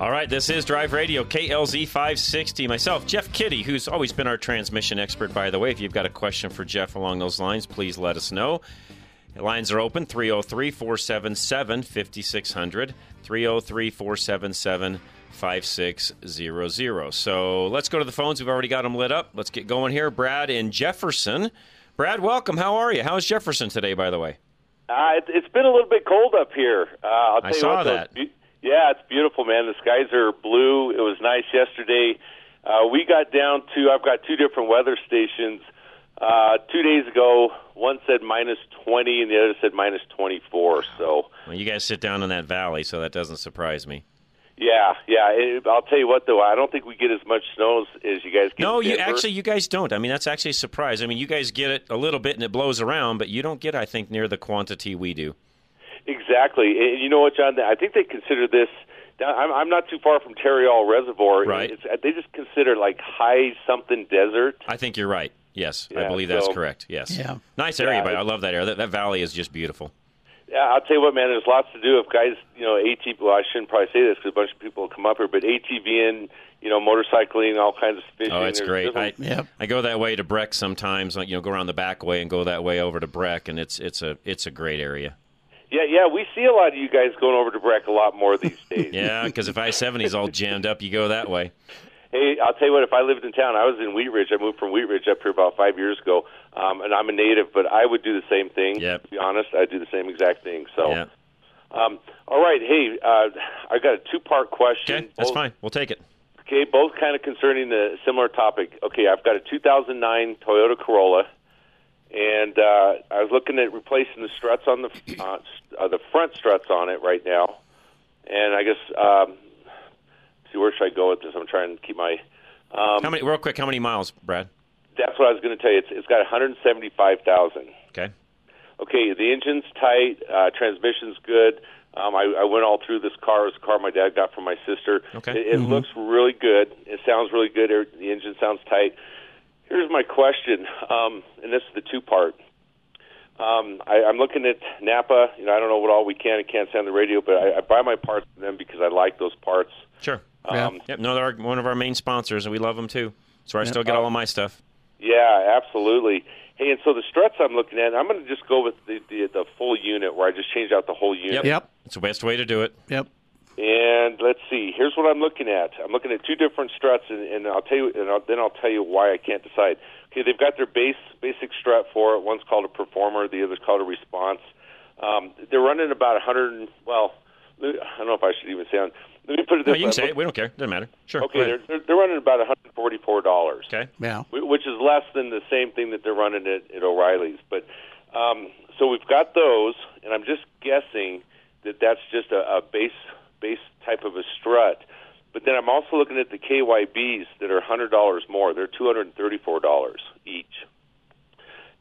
All right, this is Drive Radio, KLZ 560. Myself, Jeff Kitty, who's always been our transmission expert, by the way. If you've got a question for Jeff along those lines, please let us know. The lines are open 303 477 5600. 303 477 5600. So let's go to the phones. We've already got them lit up. Let's get going here. Brad in Jefferson. Brad, welcome. How are you? How's Jefferson today, by the way? Uh, it, it's been a little bit cold up here. Uh, I'll tell I you saw what, that. Yeah, it's beautiful, man. The skies are blue. It was nice yesterday. Uh, we got down to. I've got two different weather stations. Uh, two days ago, one said minus 20 and the other said minus 24. So, Well, you guys sit down in that valley, so that doesn't surprise me. yeah, yeah. It, I'll tell you what, though, I don't think we get as much snow as, as you guys get. No, you actually you guys don't. I mean, that's actually a surprise. I mean, you guys get it a little bit and it blows around, but you don't get, I think, near the quantity we do. Exactly. And you know what, John? I think they consider this. I'm, I'm not too far from Tarryall Reservoir. Right. It's, they just consider like high something desert. I think you're right. Yes, I believe that's so- correct. Yes. Yeah. Nice area, Yeah, but I love that area. That, that valley is just beautiful. Yeah, I'll tell you what, man. There's lots to do. If guys, you know, ATV. Well, I shouldn't probably say this because a bunch of people will come up here, but ATVing, you know, motorcycling, all kinds of fishing. Oh, it's great. I, there's Yep. I go that way to Breck sometimes. You know, go around the back way and go that way over to Breck, and it's it's a it's a great area. Yeah, yeah. We see a lot of you guys going over to Breck a lot more these days. Yeah, because if I seventy is all jammed up, you go that way. Hey, I'll tell you what. If I lived in town, I was in Wheat Ridge. I moved from Wheat Ridge up here about five years ago, um, and I'm a native. But I would do the same thing. Yep. To be honest, I'd do the same exact thing. So, Yeah. um, all right. Hey, uh, I got a two-part question. Okay, that's Both- fine. We'll take it. Okay, both kind of concerning the similar topic. Okay, I've got a 2009 Toyota Corolla, and uh, I was looking at replacing the struts on the uh, uh, the front struts on it right now, and I guess um, see where should I go with this? I'm trying to keep my. Um, How many? Real quick, how many miles, Brad? that's what I was going to tell you. It's, it's got 175,000. Okay. Okay, the engine's tight, uh, transmission's good. Um, I, I went all through this car. It's a car my dad got from my sister. Okay. It, it looks really good. It sounds really good. Er, The engine sounds tight. Here's my question, um, and this is the two part. Um, I, I'm looking at Napa. You know, I don't know what all we can and can't say on the radio, but I, I buy my parts from them because I like those parts. Sure. Um, Yep. No, they're one of our main sponsors, and we love them too. That's where I still get all of my stuff. Yeah, absolutely. Hey, and so the struts I'm looking at, I'm going to just go with the, the the full unit where I just change out the whole unit. Yep. It's the best way to do it. Yep. And let's see. Here's what I'm looking at. I'm looking at two different struts, and, and I'll tell you, and I'll, then I'll tell you why I can't decide. Okay, they've got their base basic strut for it. One's called a Proformer, the other's called a response. Um, they're running about 100. Well, I don't know if I should even say on. Let me put it No, this you can way. say it. We don't care. It doesn't matter. Sure. Okay, they're, they're they're running about 144 dollars Okay. Yeah. which is less than the same thing that they're running at, at O'Reilly's. But um, so we've got those, and I'm just guessing that that's just a, a base base type of a strut. But then I'm also looking at the KYBs that are hundred dollars more. They're two hundred and thirty-four dollars each.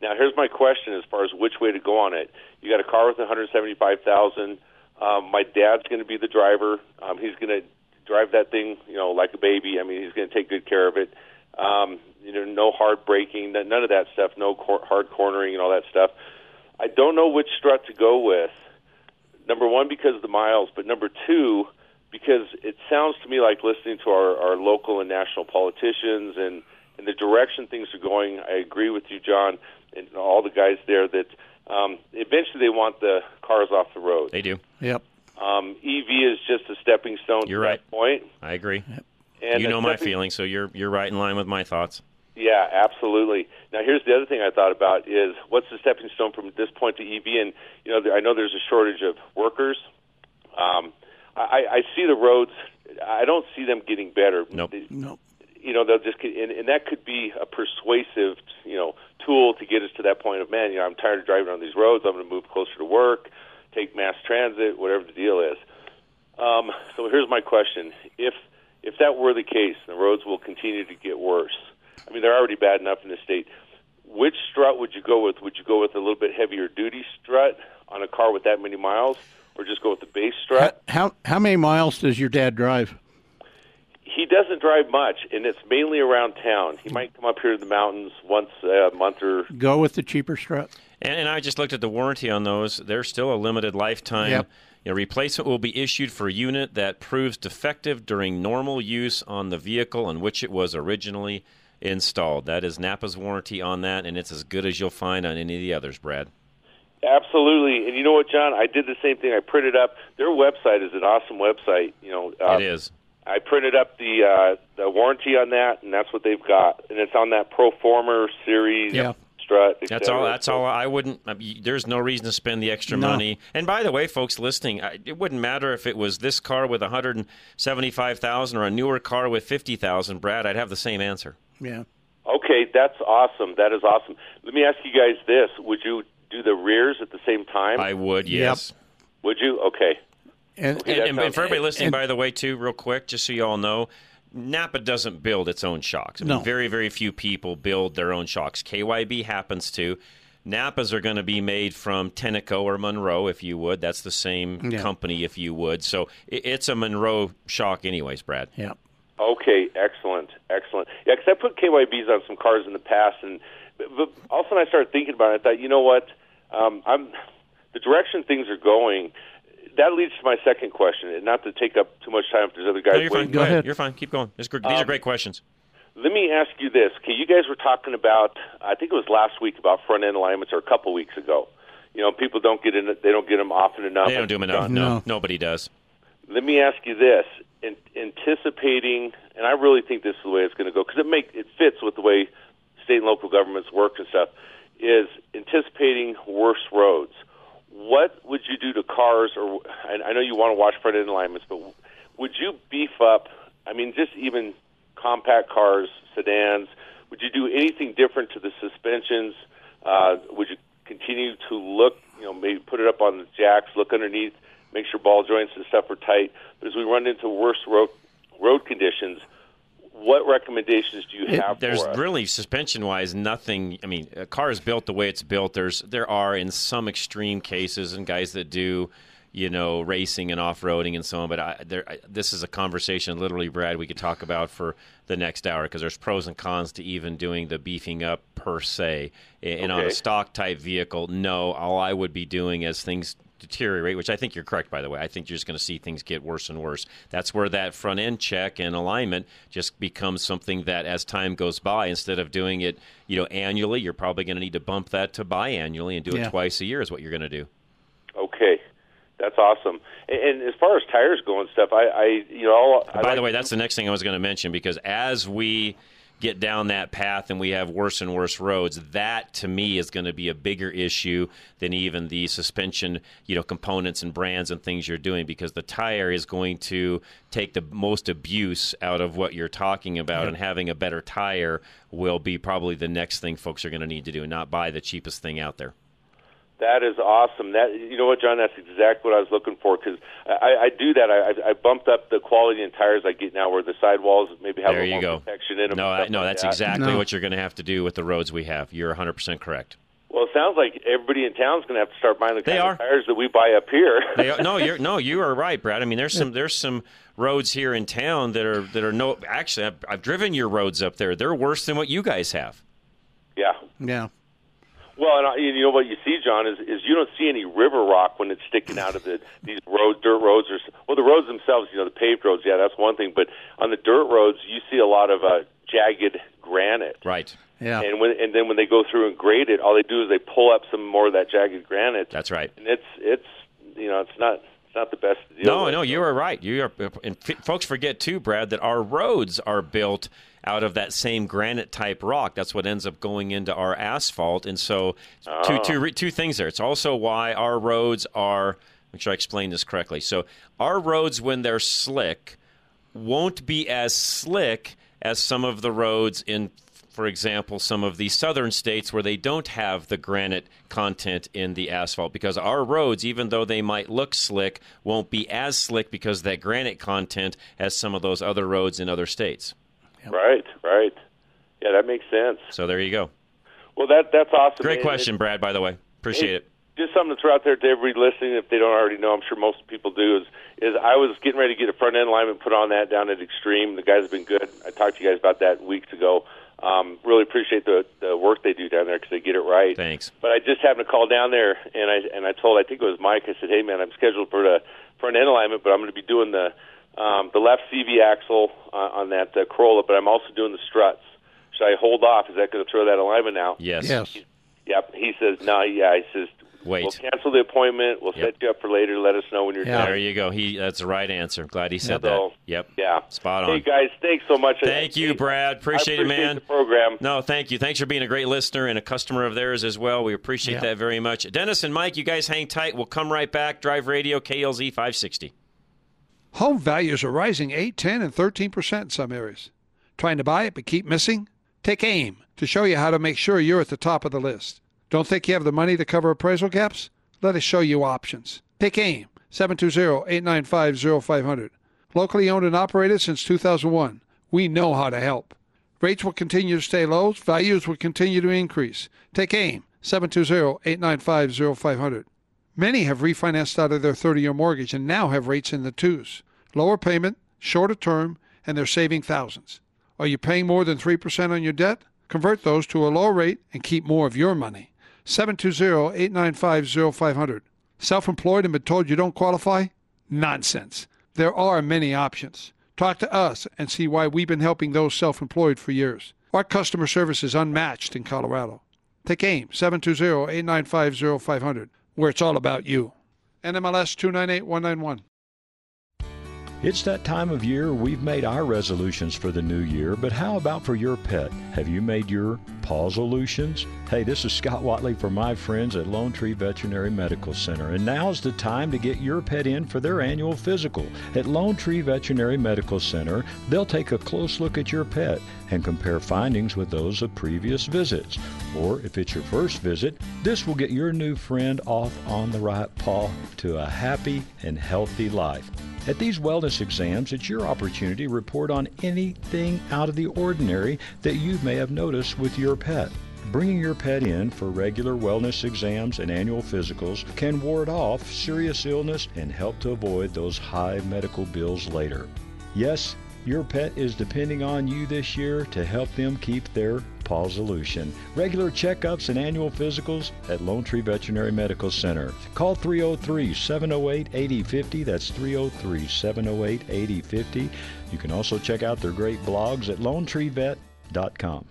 Now here's my question as far as which way to go on it. You got a car with 175,000. Um, my dad's going to be the driver. Um, he's going to drive that thing, you know, like a baby. I mean, he's going to take good care of it. Um, you know, no hard braking, none of that stuff, no cor- hard cornering and all that stuff. I don't know which strut to go with. Number one, because of the miles, but number two, because it sounds to me like listening to our, our local and national politicians and, and the direction things are going. I agree with you, John, and all the guys there that um, eventually they want the cars off the road. They do. Yep. Um, EV is just a stepping stone You're to right. that point. I agree. Yep. And you a know my stepping- feelings, so you're you're right in line with my thoughts. Yeah, absolutely. Now, here's the other thing I thought about is what's the stepping stone from this point to EV? And you know, I know there's a shortage of workers, Um, I, I see the roads. I don't see them getting better. Nope. They- No. you know they'll just and, and that could be a persuasive you know tool to get us to that point of man you know I'm tired of driving on these roads I'm going to move closer to work take mass transit whatever the deal is um, so here's my question if if that were the case the roads will continue to get worse I mean they're already bad enough in the state which strut would you go with would you go with a little bit heavier duty strut on a car with that many miles or just go with the base strut how how many miles does your dad drive? he doesn't drive much, and it's mainly around town. He might come up here to the mountains once a month or. Go with the cheaper strut. And, and I just looked at the warranty on those. They're still a limited lifetime. Yep. You know, replacement will be issued for a unit that proves defective during normal use on the vehicle on which it was originally installed. That is Napa's warranty on that, and it's as good as you'll find on any of the others, Brad. Absolutely, and you know what, John? I did the same thing. I printed up their website is an awesome website. You know, uh, it is. I printed up the uh, the warranty on that, and that's what they've got, and it's on that Proformer series Yeah. Strut. That's all. cetera. That's all. I wouldn't. I mean, there's no reason to spend the extra No. money. And by the way, folks listening, I- it wouldn't matter if it was this car with 175 thousand or a newer car with 50 thousand. Brad, I'd have the same answer. Yeah. Okay, that's awesome. That is awesome. Let me ask you guys this: Would you do the rears at the same time? I would. Yes. Would you? Okay. And, Okay, And, and, and for everybody listening, and- by the way, too, real quick, just so you all know, Napa doesn't build its own shocks. I mean, No. very, very few people build their own shocks. KYB happens to. Napas are going to be made from Tenneco or Monroe, if you would. That's the same Yeah. company, if you would. So it's a Monroe shock, anyways, Brad. yeah. Okay, excellent, excellent. Yeah, because I put KYBs on some cars in the past, and but, but all of a sudden I started thinking about it. I thought, you know what? Um, I'm the direction things are going. That leads to my second question, and not to take up too much time if there's other guys No, you're fine. waiting. Go, Go ahead. ahead. You're fine. Keep going. These, gr- these are Um, great questions. Let me ask you this. Okay, you guys were talking about, I think it was last week, about front end alignments, or a couple weeks ago. You know, people don't get in. They don't get them often enough. They don't do them enough. No. No, nobody does. Let me ask you this: in, anticipating, and I really think this is the way it's going to go because it make it fits with the way state and local governments work and stuff. Is anticipating worse roads. What would you do to cars? Or I know you want to watch front end alignments, but would you beef up? I mean, just even compact cars, sedans. Would you do anything different to the suspensions? Uh, would you continue to look? You know, maybe put it up on the jacks, look underneath, make sure ball joints and stuff are tight. But as we run into worse road road conditions, what recommendations do you It- have there's for us? really suspension wise nothing. I mean, a car is built the way it's built. There's there are in some extreme cases and guys that do you know racing and off roading and so on. But I, there, I, this is a conversation, literally, Brad, we could talk about for the next hour because there's pros and cons to even doing the beefing up per se. And on a stock type vehicle, no. All I would be doing as things deteriorate, which I think you're correct, by the way. I think you're just going to see things get worse and worse. That's where that front end check and alignment just becomes something that, as time goes by, instead of doing it, you know, annually, you're probably going to need to bump that to biannually and do it twice a year. Is what you're going to do. Okay, that's awesome. And, and as far as tires go and stuff, I, I you know, all, I By like the way, that's the next thing I was going to mention because as we get down that path and we have worse and worse roads, that to me is going to be a bigger issue than even the suspension, you know, components and brands and things you're doing because the tire is going to take the most abuse out of what you're talking about and having a better tire will be probably the next thing folks are going to need to do, not buy the cheapest thing out there. That is awesome. That you know what, John? That's exactly what I was looking for because I, I do that. I, I bumped up the quality in tires I get now, where the sidewalls maybe have There a you little more go. protection in them. No, I, no, like that's that. exactly No. what you're going to have to do with the roads we have. You're 100% correct. Well, it sounds like everybody in town is going to have to start buying the They kind are. of tires that we buy up here. They are, no, you're no, you are right, Brad. I mean, there's some there's some roads here in town that are that are no. Actually, I've, I've driven your roads up there. They're worse than what you guys have. yeah. Yeah. Well, and I- you know what you see, John, is is you don't see any river rock when it's sticking out of the these road dirt roads or well the roads themselves, you know, the paved roads, yeah, that's one thing, but on the dirt roads you see a lot of uh, jagged granite. Right. Yeah. And when and then when they go through and grade it, all they do is they pull up some more of that jagged granite. That's right. and it's it's you know it's not it's not the best to deal No, with. no, you are right. You are, and f- folks forget too, Brad, that our roads are built out of that same granite type rock. That's what ends up going into our asphalt. And so, two, oh. two, re- two things there. It's also why our roads are Make sure I explain this correctly. So our roads, when they're slick, won't be as slick as some of the roads in for example, some of the southern states where they don't have the granite content in the asphalt because our roads, even though they might look slick, won't be as slick because of that granite content as some of those other roads in other states. Right, right. Yeah, that makes sense. So there you go. Well, that that's awesome. Great And question, it- Brad, by the way. Appreciate it. just something to throw out there to everybody listening, if they don't already know, I'm sure most people do. Is is I was getting ready to get a front end alignment put on that down at Extreme. The guys have been good. I talked to you guys about that weeks ago. Um, really appreciate the the work they do down there because they get it right. Thanks. But I just happened to call down there, and I and I told I think it was Mike. I said, "Hey man, I'm scheduled for the front end alignment, but I'm going to be doing the um, the left CV axle on, on that uh, Corolla, but I'm also doing the struts. Should I hold off? Is that going to throw that alignment out?" Yes. Yes. Yep. He says, "No, yeah." He says, Wait. We'll cancel the appointment. We'll Yep. set you up for later. Let us know when you're Yeah. done." There you go. He that's the right answer. Glad he said So, that. Yep. Yeah. Spot on. Hey guys, thanks so much. Thank you, Brad. Appreciate, I it, man. the program. No, thank you. Thanks for being a great listener and a customer of theirs as well. We appreciate Yeah. that very much. Dennis and Mike, you guys hang tight. We'll come right back. Drive Radio KLZ 560. Home values are rising 8, 10, and 13% in some areas. Trying to buy it but keep missing? Take AIM to show you how to make sure you're at the top of the list. Don't think you have the money to cover appraisal gaps? Let us show you options. Take AIM 720-895-0500. Locally owned and operated since 2001. We know how to help. Rates will continue to stay low. Values will continue to increase. Take AIM 720-895-0500. Many have refinanced out of their 30 year mortgage and now have rates in the twos. Lower payment, shorter term, and they're saving thousands. Are you paying more than 3% on your debt? Convert those to a low rate and keep more of your money. 720 895 0500. Self employed and been told you don't qualify? Nonsense. There are many options. Talk to us and see why we've been helping those self employed for years. Our customer service is unmatched in Colorado. Take AIM 720 895 0500, where it's all about you. NMLS 298191. It's that time of year we've made our resolutions for the new year, but how about for your pet? Have you made your pausolutions? Hey, this is Scott Watley for my friends at Lone Tree Veterinary Medical Center, and now's the time to get your pet in for their annual physical. At Lone Tree Veterinary Medical Center, they'll take a close look at your pet and compare findings with those of previous visits. Or if it's your first visit, this will get your new friend off on the right paw to a happy and healthy life. At these wellness exams, it's your opportunity to report on anything out of the ordinary that you may have noticed with your pet. Bringing your pet in for regular wellness exams and annual physicals can ward off serious illness and help to avoid those high medical bills later. Yes, your pet is depending on you this year to help them keep their pausolution. Regular checkups and annual physicals at Lone Tree Veterinary Medical Center. Call 303 708 8050. That's 303 708 8050. You can also check out their great blogs at lonetreevet.com.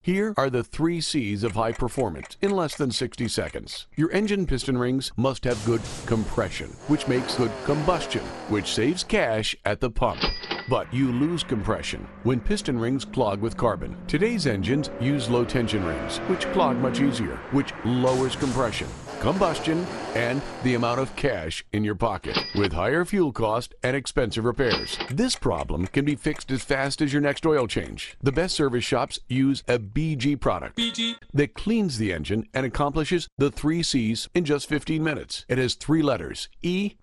Here are the three C's of high performance in less than 60 seconds. Your engine piston rings must have good compression, which makes good combustion, which saves cash at the pump. But you lose compression when piston rings clog with carbon. Today's engines use low tension rings, which clog much easier, which lowers compression, combustion, and the amount of cash in your pocket with higher fuel cost and expensive repairs. This problem can be fixed as fast as your next oil change. The best service shops use a BG product BG. that cleans the engine and accomplishes the three C's in just 15 minutes. It has three letters E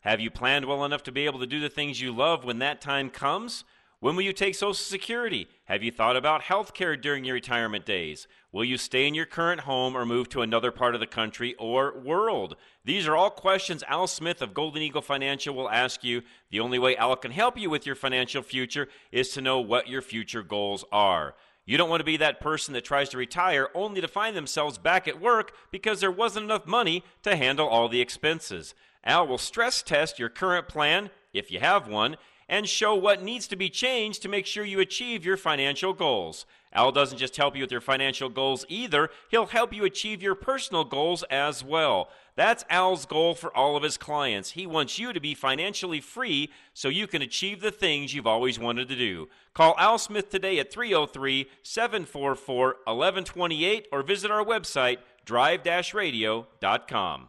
Have you planned well enough to be able to do the things you love when that time comes? When will you take Social Security? Have you thought about health care during your retirement days? Will you stay in your current home or move to another part of the country or world? These are all questions Al Smith of Golden Eagle Financial will ask you. The only way Al can help you with your financial future is to know what your future goals are. You don't want to be that person that tries to retire only to find themselves back at work because there wasn't enough money to handle all the expenses. Al will stress test your current plan, if you have one, and show what needs to be changed to make sure you achieve your financial goals. Al doesn't just help you with your financial goals either, he'll help you achieve your personal goals as well. That's Al's goal for all of his clients. He wants you to be financially free so you can achieve the things you've always wanted to do. Call Al Smith today at 303 744 1128 or visit our website, drive radio.com.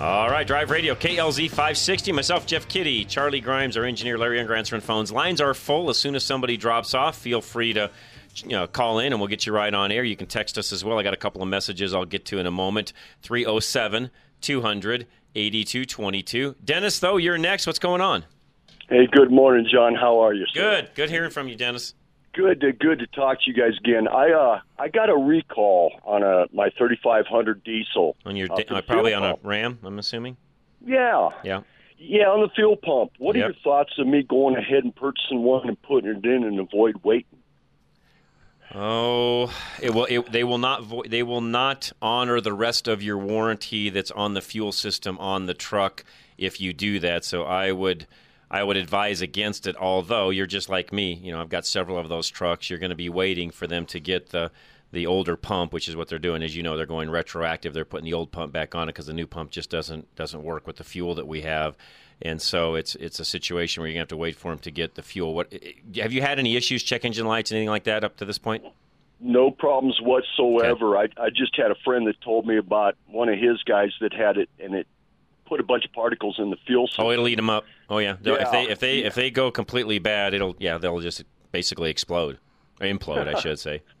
All right, Drive Radio, KLZ 560. Myself, Jeff Kitty, Charlie Grimes, our engineer, Larry Unger answering phones. Lines are full. As soon as somebody drops off, feel free to you know, call in and we'll get you right on air. You can text us as well. I got a couple of messages I'll get to in a moment. 307 200 8222. Dennis, though, you're next. What's going on? Hey, good morning, John. How are you? Sir? Good. Good hearing from you, Dennis. Good to good to talk to you guys again. I uh I got a recall on a my 3500 diesel. On your uh, uh, probably on a. Ram, I'm assuming. Yeah. Yeah. Yeah, on the fuel pump. What Yep. are your thoughts of me going ahead and purchasing one and putting it in and avoid waiting? Oh, it will. It, they will not. Vo- they will not honor the rest of your warranty that's on the fuel system on the truck if you do that. So I would, I would advise against it. Although you're just like me, you know, I've got several of those trucks. You're going to be waiting for them to get the the older pump, which is what they're doing. As you know, they're going retroactive. They're putting the old pump back on it because the new pump just doesn't doesn't work with the fuel that we have. And so it's it's a situation where you're gonna have to wait for them to get the fuel. What have you had any issues, check engine lights, anything like that up to this point? No problems whatsoever. I I just had a friend that told me about one of his guys that had it and it put a bunch of particles in the fuel system. Oh, it'll eat them up. Oh yeah. They'll- If they if they if they go completely bad, it'll yeah they'll just basically explode or implode, I should say.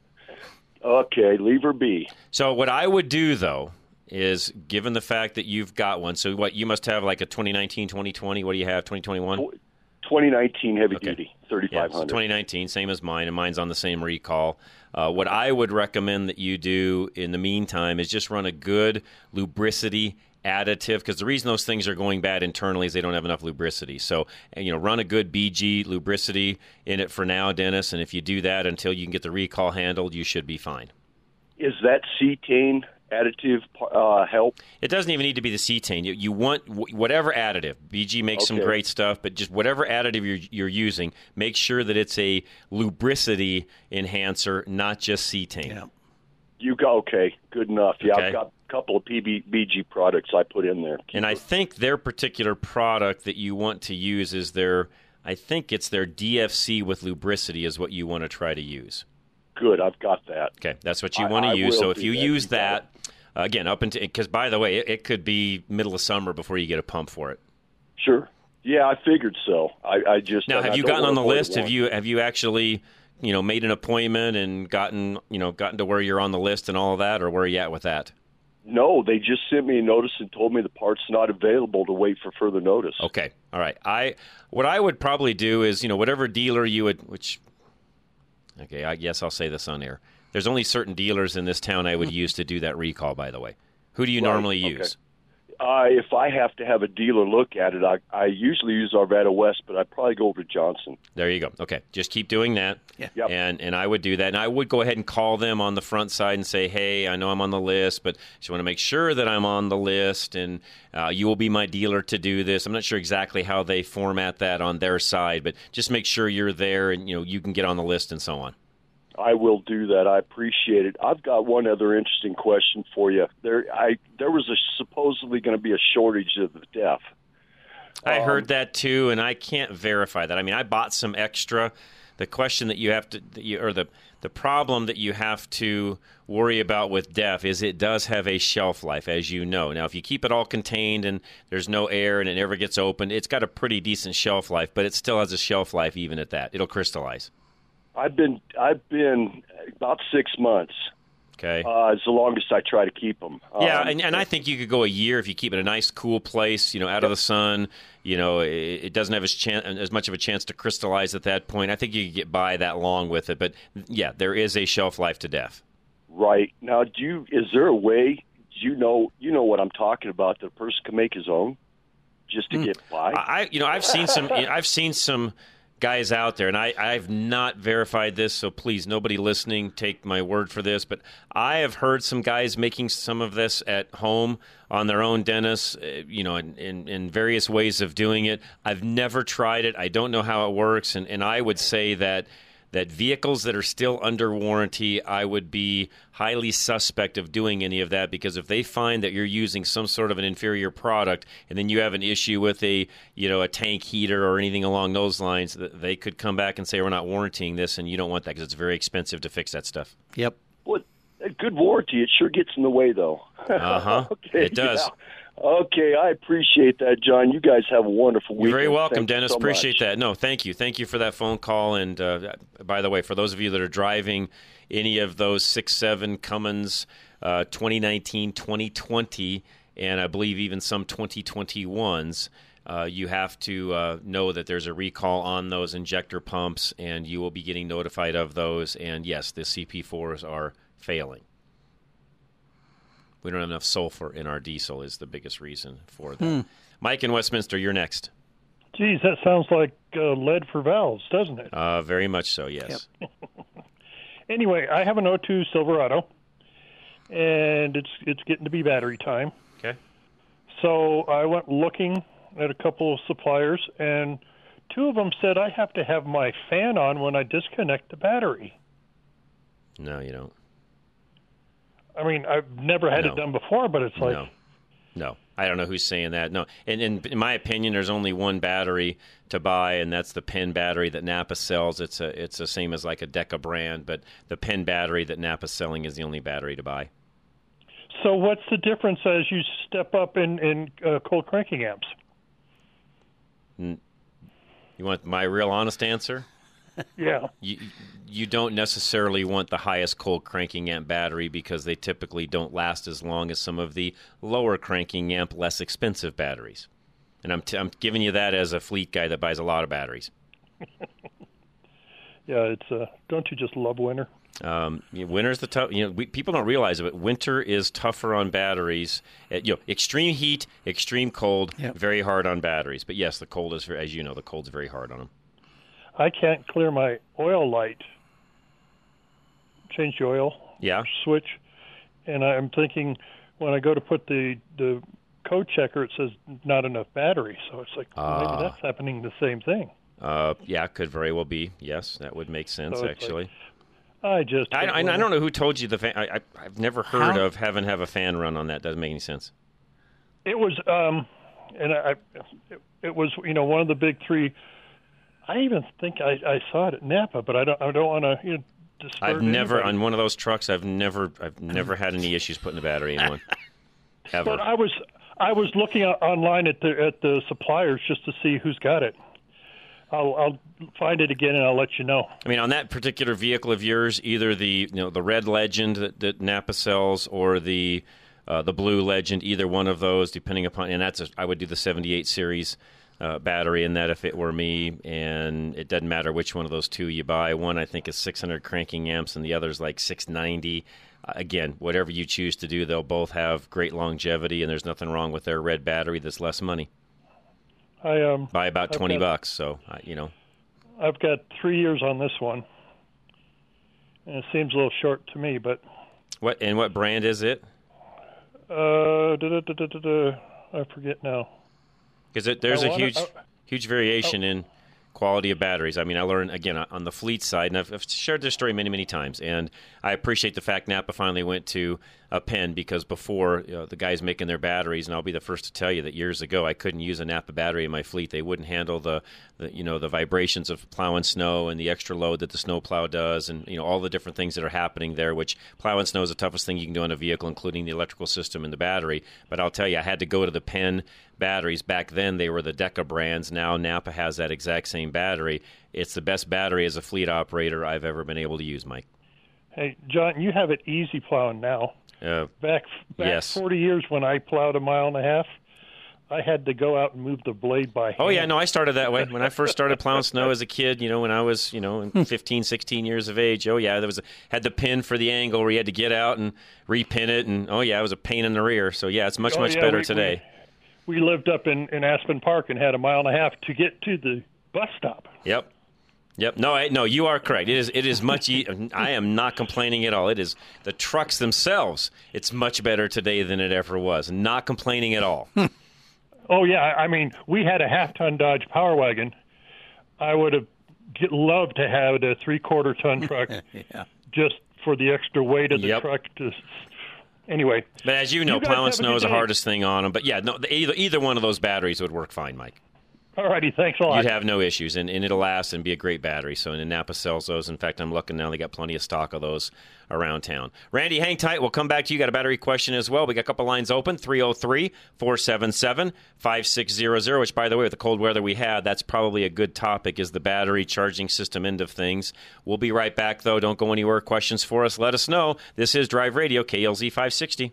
Okay, leave her be. So what I would do though is given the fact that you've got one, so what you must have like a 2019, 2020. What do you have? 2021. 2019 heavy duty Yeah, 3500. so 2019, same as mine, and mine's on the same recall. Uh, what I would recommend that you do in the meantime is just run a good lubricity additive because the reason those things are going bad internally is they don't have enough lubricity. So, you know, run a good BG lubricity in it for now, Dennis. And if you do that until you can get the recall handled, you should be fine. Is that cetane additive uh, help? It doesn't even need to be the cetane. You, you want wh- whatever additive. BG makes some great stuff, but just whatever additive you're, you're using, make sure that it's a lubricity enhancer, not just cetane. You go okay, good enough. Yeah, Okay. I've got a couple of PB, BG products I put in there. And I think their particular product that you want to use is their, I think it's their DFC with lubricity is what you want to try to use. Good, I've got that. Okay, that's what you I- want to I use. So if you that. use that, uh, again, up until, because by the way, it, it could be middle of summer before you get a pump for it. Sure. Yeah, I figured so. I, I just Now, have I you gotten on the list? Have you have you actually, you know, made an appointment and gotten you know gotten to where you're on the list and all of that, or where are you at with that? No, they just sent me a notice and told me the part's not available to wait for further notice. Okay, all right. I what I would probably do is you know whatever dealer you would which. Okay, I guess I'll say this on air. There's only certain dealers in this town I would hmm. use to do that recall. By the way, who do you Right, normally okay. use? Uh, if I have to have a dealer look at it, I, I usually use Arvada West, but I'd probably go over to Johnson. There you go. Okay, just keep doing that. Yeah. Yep. And and I would do that, and I would go ahead and call them on the front side and say, "Hey, I know I'm on the list, but just want to make sure that I'm on the list, and uh, you will be my dealer to do this." I'm not sure exactly how they format that on their side, but just make sure you're there, and you know you can get on the list and so on. I will do that. I appreciate it. I've got one other interesting question for you. There, I there was a supposedly going to be a shortage of the DEF. I Um, heard that too, and I can't verify that. I mean, I bought some extra. The question that you have to, you, or the the problem that you have to worry about with DEF is it does have a shelf life, as you know. Now, if you keep it all contained and there's no air and it never gets opened, it's got a pretty decent shelf life, but it still has a shelf life even at that. It'll crystallize. I've been I've been about six months. Okay. Uh, it's the longest I try to keep them. Yeah, and, and I think you could go a year if you keep it in a nice, cool place, you know, out of the sun. You know, it, it doesn't have as, chan- as much of a chance to crystallize at that point. I think you could get by that long with it. But yeah, there is a shelf life to DEF. Right now, do you? Is there a way? Do you know? You know what I'm talking about. That a person can make his own, just to get by. I, you know, I've seen some. I've seen some guys out there, and I, I've not verified this, so please, nobody listening, take my word for this. But I have heard some guys making some of this at home on their own dentists, uh, you know, in, in, in various ways of doing it. I've never tried it. I don't know how it works, and, and I would say that that vehicles that are still under warranty, I would be highly suspect of doing any of that because if they find that you're using some sort of an inferior product and then you have an issue with a you know a tank heater or anything along those lines, they could come back and say we're not warranting this, and you don't want that because it's very expensive to fix that stuff. Yep. What a good warranty. It sure gets in the way though. Uh huh. okay, it does. yeah. Okay, I appreciate that, John. You guys have a wonderful week. You're very welcome, Dennis. appreciate that. No, thank you. Thank you for that phone call. And uh, by the way, for those of you that are driving any of those six, seven Cummins uh, 2019, 2020, and I believe even some 2021s, uh, you have to uh, know that there's a recall on those injector pumps, and you will be getting notified of those. And yes, the CP4s are failing we don't have enough sulfur in our diesel is the biggest reason for that. Hmm. Mike in Westminster, you're next. Geez, that sounds like uh, lead for valves, doesn't it? Uh, very much so, yes. Yep. anyway, I have an O2 Silverado, and it's it's getting to be battery time. Okay. So I went looking at a couple of suppliers, and two of them said I have to have my fan on when I disconnect the battery. No, you don't. I mean, I've never had No. it done before, but it's like no, no. I don't know who's saying that. No, and, and in my opinion, there's only one battery to buy, and that's the Penn battery that Napa sells. It's a it's the same as like a Deka brand, but the Penn battery that Napa's selling is the only battery to buy. So what's the difference as you step up in in uh, cold cranking amps? N- You want my real honest answer? Yeah. You you don't necessarily want the highest cold cranking amp battery because they typically don't last as long as some of the lower cranking amp, less expensive batteries. And I'm t- I'm giving you that as a fleet guy that buys a lot of batteries. Yeah, it's uh, don't you just love winter? Um, you know, winter's the tough. You know, we, people don't realize it, but winter is tougher on batteries. Uh, you know, extreme heat, extreme cold, very hard on batteries. But yes, the cold is, as you know, the cold's very hard on them. I can't clear my oil light. Change the oil Yeah. switch, and I'm thinking when I go to put the the code checker, it says not enough battery. So it's like Ah. maybe that's happening the same thing. Uh, yeah, could very well be. Yes, that would make sense So it's like- actually. I just I, I, I don't know who told you the fan. I, I, I've never heard How- of having have a fan run on that. Doesn't make any sense. It was, um, and I, it, it was, you know, one of the big three. I even think I, I saw it at Napa, but I don't, I don't want to, you know, disturb I've never anybody. on one of those trucks. I've never, I've never had any issues putting a battery in one. Ever. But I was, I was looking online at the at the suppliers just to see who's got it. I'll, I'll find it again and I'll let you know. I mean, on that particular vehicle of yours, either the you know the red Legend that, that Napa sells or the uh, the blue Legend, either one of those, depending upon, and that's a, I would do the '78 series uh, battery in that if it were me, and it doesn't matter which one of those two you buy. One I think is 600 cranking amps, and the other's like 690. Uh, again, whatever you choose to do, they'll both have great longevity, and there's nothing wrong with their red battery that's less money I um by about I've 20 got- bucks. So uh, you know. I've got three years on this one, and it seems a little short to me, but What and what brand is it? uh, da, da, da, I forget now. Because there's I a wanna- huge, I- huge variation oh. in quality of batteries. I mean, I learned again on the fleet side, and I've, I've shared this story many, many times. And I appreciate the fact Napa finally went to a Penn because before you know, the guys making their batteries, and I'll be the first to tell you that years ago I couldn't use a Napa battery in my fleet. They wouldn't handle the, the you know the vibrations of plowing snow and the extra load that the snow plow does, and you know all the different things that are happening there. Which plowing snow is the toughest thing you can do on a vehicle, including the electrical system and the battery. But I'll tell you, I had to go to the Penn batteries. Back then, they were the Deka brands. Now Napa has that exact same battery. It's the best battery as a fleet operator I've ever been able to use, Mike. Hey, John, you have it easy plowing now. Uh, Back back Yes. 40 years when I plowed a mile and a half, I had to go out and move the blade by hand. Oh yeah, no, I started that way when I first started plowing snow as a kid. You know, when I was you know 15, 16 years of age. Oh yeah, there was a, had the pin for the angle where you had to get out and repin it, and oh yeah, it was a pain in the rear. So yeah, it's much Oh, much yeah, better we- today. We lived up in, in Aspen Park and had a mile and a half to get to the bus stop. Yep. Yep. No, I, no, you are correct. It is. It is much. E- I am not complaining at all. It is the trucks themselves. It's much better today than it ever was. Not complaining at all. Oh yeah, I mean, we had a half-ton Dodge Power Wagon. I would have get, loved to have a three-quarter-ton truck, yeah. just for the extra weight of the Yep. truck. To anyway, But as you know, You plowing snow is the hardest thing on them. But yeah, no, either either one of those batteries would work fine, Mike. Alrighty, thanks a lot. You'd have no issues, and, and it'll last and be a great battery. So, and Napa sells those. In fact, I'm looking now; they got plenty of stock of those around town. Randy, hang tight. We'll come back to you. Got a battery question as well. We got a couple lines open 303 477 5600, which, by the way, with the cold weather we had, that's probably a good topic, is the battery charging system end of things. We'll be right back, though. Don't go anywhere. Questions for us, let us know. This is Drive Radio, KLZ 560.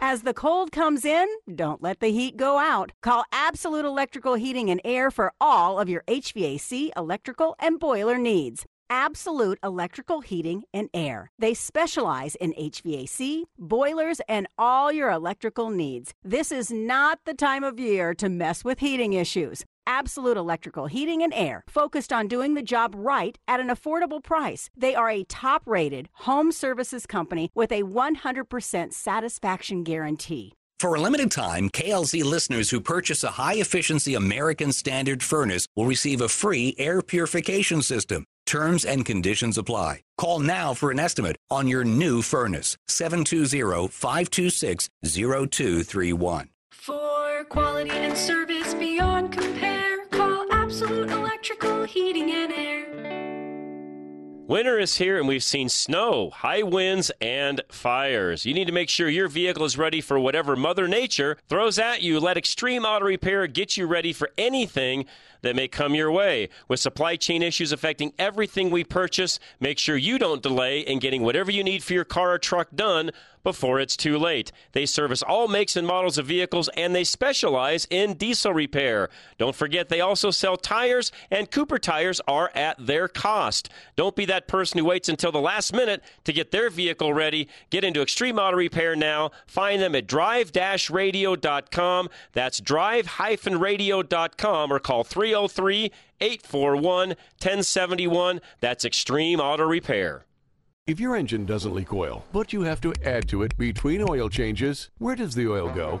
As the cold comes in, don't let the heat go out. Call Absolute Electrical Heating and Air for all of your HVAC, electrical, and boiler needs. Absolute Electrical Heating and Air. They specialize in HVAC, boilers, and all your electrical needs. This is not the time of year to mess with heating issues. Absolute Electrical Heating and Air, focused on doing the job right at an affordable price. They are a top rated home services company with a 100% satisfaction guarantee. For a limited time, KLZ listeners who purchase a high efficiency American Standard furnace will receive a free air purification system. Terms and conditions apply. Call now for an estimate on your new furnace. 720 526 0231. For quality and service beyond compare, call Absolute Electrical Heating and Air. Winter is here and we've seen snow, high winds, and fires. You need to make sure your vehicle is ready for whatever Mother Nature throws at you. Let Extreme Auto Repair get you ready for anything that may come your way. With supply chain issues affecting everything we purchase, make sure you don't delay in getting whatever you need for your car or truck done before it's too late. They service all makes and models of vehicles and they specialize in diesel repair. Don't forget they also sell tires and Cooper tires are at their cost. Don't be that person who waits until the last minute to get their vehicle ready. Get into Extreme Auto Repair now. Find them at drive-radio.com. That's drive-radio.com or call 303 841 1071. That's Extreme Auto Repair. If your engine doesn't leak oil, but you have to add to it between oil changes, where does the oil go?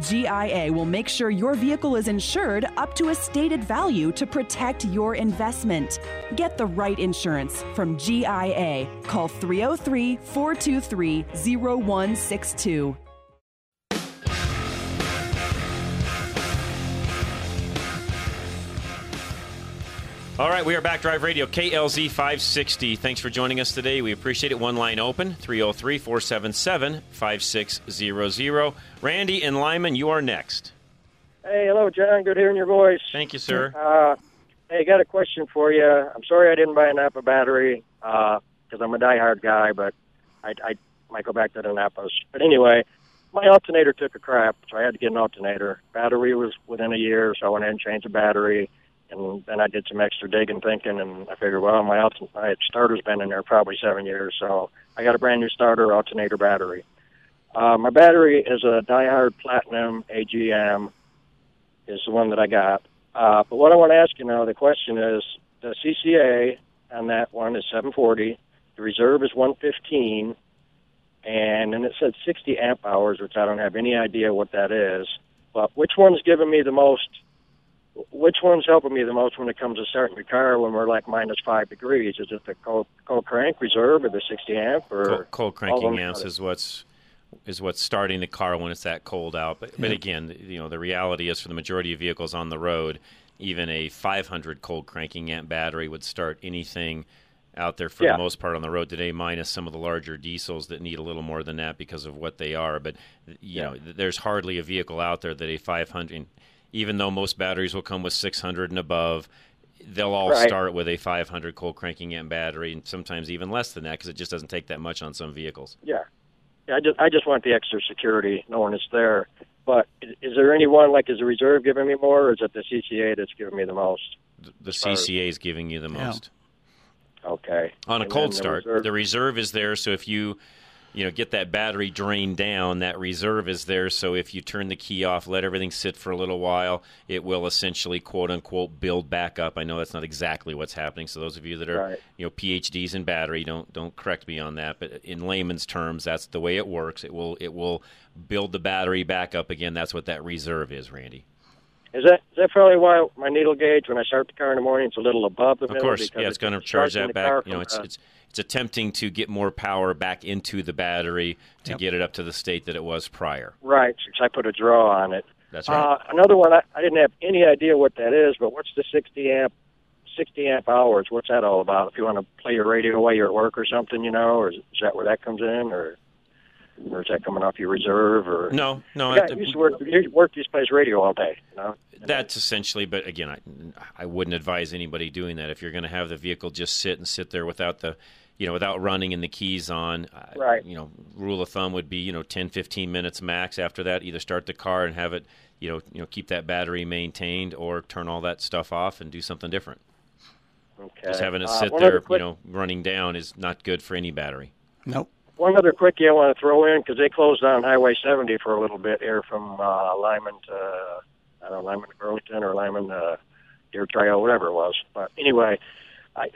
GIA will make sure your vehicle is insured up to a stated value to protect your investment. Get the right insurance from GIA. Call 303 423 0162. All right, we are back. Drive Radio, KLZ 560. Thanks for joining us today. We appreciate it. One line open, 303 477 5600. Randy and Lyman, you are next. Hey, hello, John. Good hearing your voice. Thank you, sir. Uh, hey, got a question for you. I'm sorry I didn't buy a Napa battery. because I'm a diehard guy, but I, I might go back to the Napas. But anyway, my alternator took a crap, so I had to get an alternator. Battery was within a year, so I went in and changed the battery. And then I did some extra digging, thinking, and I figured, well, my, my starter's been in there probably seven years, so I got a brand new starter, alternator battery. Uh, my battery is a diehard platinum AGM, is the one that I got. Uh, but what I want to ask you now, the question is, the CCA on that one is 740, the reserve is 115, and then it said 60 amp hours, which I don't have any idea what that is. But which one's giving me the most? Which one's helping me the most when it comes to starting the car when we're like minus five degrees? Is it the cold, cold crank reserve or the 60 amp or Cold, cold cranking amps is what's is what's starting the car when it's that cold out. But but again, you know, the reality is for the majority of vehicles on the road, even a 500 cold cranking amp battery would start anything out there for Yeah. the most part on the road today, minus some of the larger diesels that need a little more than that because of what they are. But you know, there's hardly a vehicle out there that a 500, even though most batteries will come with 600 and above. They'll all Right. start with a 500 cold cranking amp battery, and sometimes even less than that, because it just doesn't take that much on some vehicles. Yeah. yeah I just I just want the extra security, knowing it's there. But is, is there anyone like is the reserve giving me more, or is it the CCA that's giving me the most? The CCA is giving you the most. Okay. On a And cold then the start, reserve- the reserve is there. So if you, you know, get that battery drained down, that reserve is there. So if you turn the key off, let everything sit for a little while, it will essentially quote unquote build back up. I know that's not exactly what's happening. So those of you that are, Right. you know, PhDs in battery, don't don't correct me on that. But in layman's terms, that's the way it works. It will it will build the battery back up again. That's what that reserve is, Randy. Is that is that probably why my needle gauge when I start the car in the morning it's a little above the middle? Of course, yeah, it's going to charge that back. You know, it's it's it's attempting to get more power back into the battery to Yep. get it up to the state that it was prior. right. Since I put a draw on it. That's right. Uh, another one I, I didn't have any idea what that is, but what's the 60 amp 60 amp hours? What's that all about? If you want to play your radio while you're at work or something, you know, or is, is that where that comes in, or or is that coming off your reserve? Or No, no, Yeah, it- I used to work. You work these plays radio all day, you know. That's essentially, but again, I, I wouldn't advise anybody doing that. If you're going to have the vehicle just sit and sit there without the, you know, without running and the keys on, uh, Right. you know, rule of thumb would be, you know, 10, 15 minutes max. After that, either start the car and have it, you know, you know, keep that battery maintained, or turn all that stuff off and do something different. Okay. Just having it Uh, sit one other there, quick- you know, running down is not good for any battery. Nope. One other quickie I want to throw in because they closed down Highway 70 for a little bit here from uh, Limon to I don't know Limon to Burlington or Limon to Deer Trail, whatever it was. But anyway, I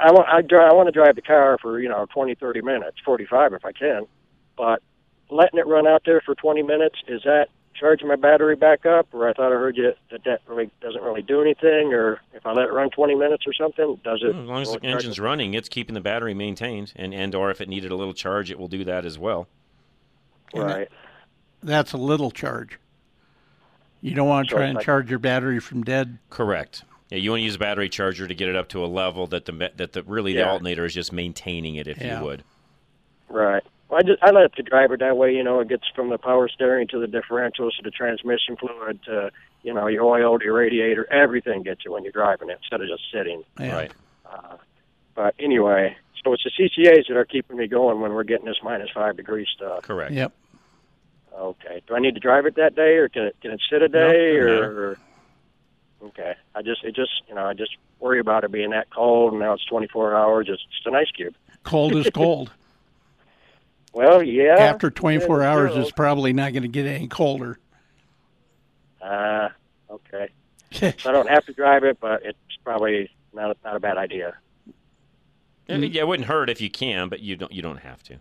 I want I, dri I want to drive the car for you know 20, 30 minutes, 45 if I can. But letting it run out there for 20 minutes is that charging my battery back up? Or I thought I heard you that that really doesn't really do anything. Or if I let it run 20 minutes or something, does it? Hmm, as long as will the it engine's running, it's keeping the battery maintained, and and or if it needed a little charge, it will do that as well. Right. That's a little charge. You don't want to So try it's and like- charge your battery from dead. Correct. Yeah, you want to use a battery charger to get it up to a level that the that the really the alternator is just maintaining it, if Yeah. you would. Right. Well, I just I let the driver that way. You know, it gets from the power steering to the differentials to the transmission fluid to you know your oil to your radiator. Everything gets you when you're driving it instead of just sitting. Yeah. Right. Uh, but anyway, so it's the CCA's that are keeping me going when we're getting this minus five degree stuff. Correct. Yep. Okay. Do I need to drive it that day, or can it can it sit a day, doesn't or, or? Okay. I just it just you know I just worry about it being that cold, and now it's 24 hours. It's just an ice cube. Cold is cold. Well, yeah. After 24 yeah, hours, it's probably not going to get any colder. Ah, okay. so I don't have to drive it, but it's probably not not a bad idea. Yeah, Yeah, it wouldn't hurt if you can, but you don't you don't have to.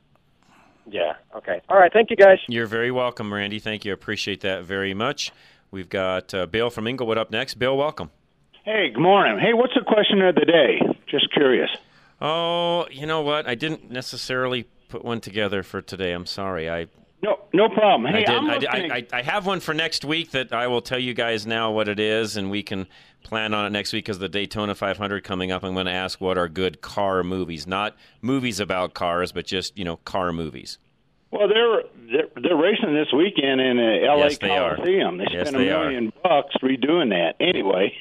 Yeah. Okay. All right. Thank you, guys. You're very welcome, Randy. Thank you. Appreciate that very much. We've got uh, Bill from Englewood up next. Bill, welcome. Hey, good morning. Hey, what's the question of the day? Just curious. Oh, you know what? I didn't necessarily put one together for today. I'm sorry. I No, no problem. Hey, I, did, I'm I. I, I, have one for next week that I will tell you guys now what it is, and we can plan on it next week because the Daytona 500 coming up. I'm going to ask what are good car movies, not movies about cars, but just you know car movies. Well, there they're, they're racing this weekend in the L.A. Yes, they are. Coliseum. They Yes, spent they a are. million bucks redoing that. Anyway,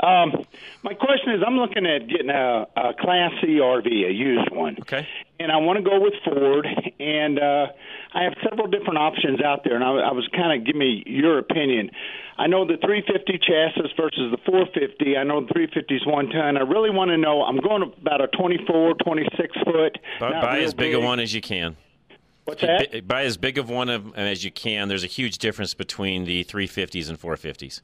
um, my question is, I'm looking at getting a, a Class C RV, a used one. Okay. And I want to go with Ford, and uh, I have several different options out there, and I, I was kind of give me your opinion. I know the 350 chassis versus the 450. I know the 350 is one ton. I really want to know. I'm going about a 24, 26 foot. Buy, buy as big a one as you can. What's that? Buy as big of one of, as you can. There's a huge difference between the 350s and 450s.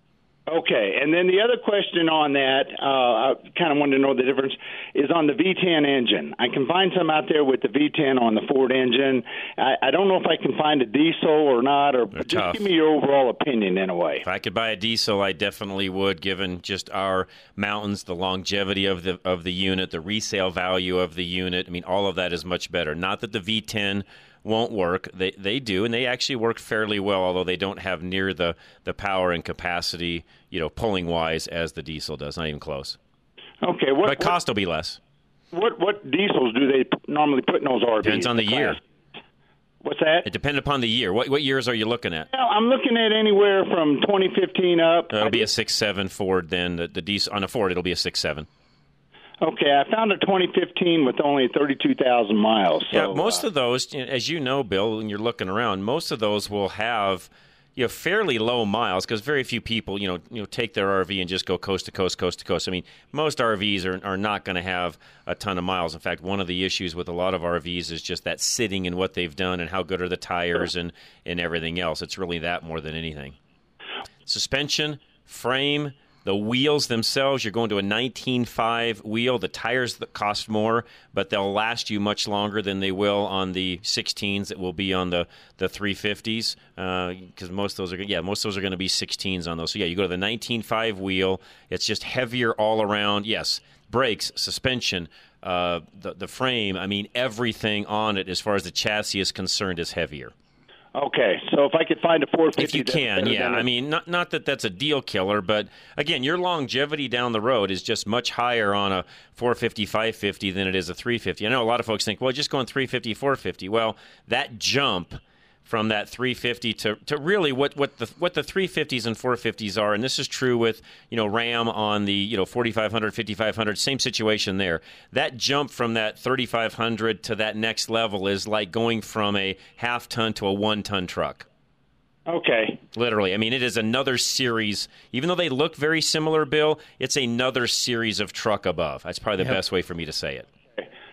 Okay, and then the other question on that, uh, I kind of wanted to know the difference, is on the V10 engine. I can find some out there with the V10 on the Ford engine. I, I don't know if I can find a diesel or not, or just tough. give me your overall opinion in a way. If I could buy a diesel, I definitely would, given just our mountains, the longevity of the of the unit, the resale value of the unit. I mean, all of that is much better. Not that the V10 won't work; they they do, and they actually work fairly well. Although they don't have near the the power and capacity, you know, pulling wise as the diesel does. Not even close. Okay, what but cost will be less. what what diesels do they normally put in those RVs? Depends on the year. What's that? It depends upon the year. What what years are you looking at? Well, I'm looking at anywhere from 2015 up. It'll be a six seven Ford. Then the, the diesel on a Ford, it'll be a six seven. Okay, I found a 2015 with only 32,000 miles. So, yeah, most uh, of those, as you know, Bill, when you're looking around, most of those will have you know fairly low miles because very few people you know you know take their RV and just go coast to coast, coast to coast. I mean, most RVs are are not going to have a ton of miles. In fact, one of the issues with a lot of RVs is just that sitting and what they've done and how good are the tires and and everything else. It's really that more than anything. Suspension, frame, the wheels themselves, you're going to a 19.5 wheel. The tires that cost more, but they'll last you much longer than they will on the 16s that will be on the, the 350s. Because most of those are, yeah, most of those are going to be 16s on those. So yeah, you go to the 19.5 wheel. It's just heavier all around. Yes, brakes, suspension, uh, the the frame. I mean, everything on it, as far as the chassis is concerned, is heavier. Okay, so if I could find a 450, If you can, yeah. I mean, not not that that's a deal killer, but again, your longevity down the road is just much higher on a 450, 550 than it is a 350. I know a lot of folks think, well, just going 350, 450. Well, that jump from that 350 to, to really what, what the what the 350s and 450s are, and this is true with you know Ram on the you know 4500, 5500, same situation there. That jump from that 3500 to that next level is like going from a half ton to a one ton truck. Okay. Literally. I mean, it is another series. Even though they look very similar, Bill, it's another series of truck above. That's probably the Yep. best way for me to say it.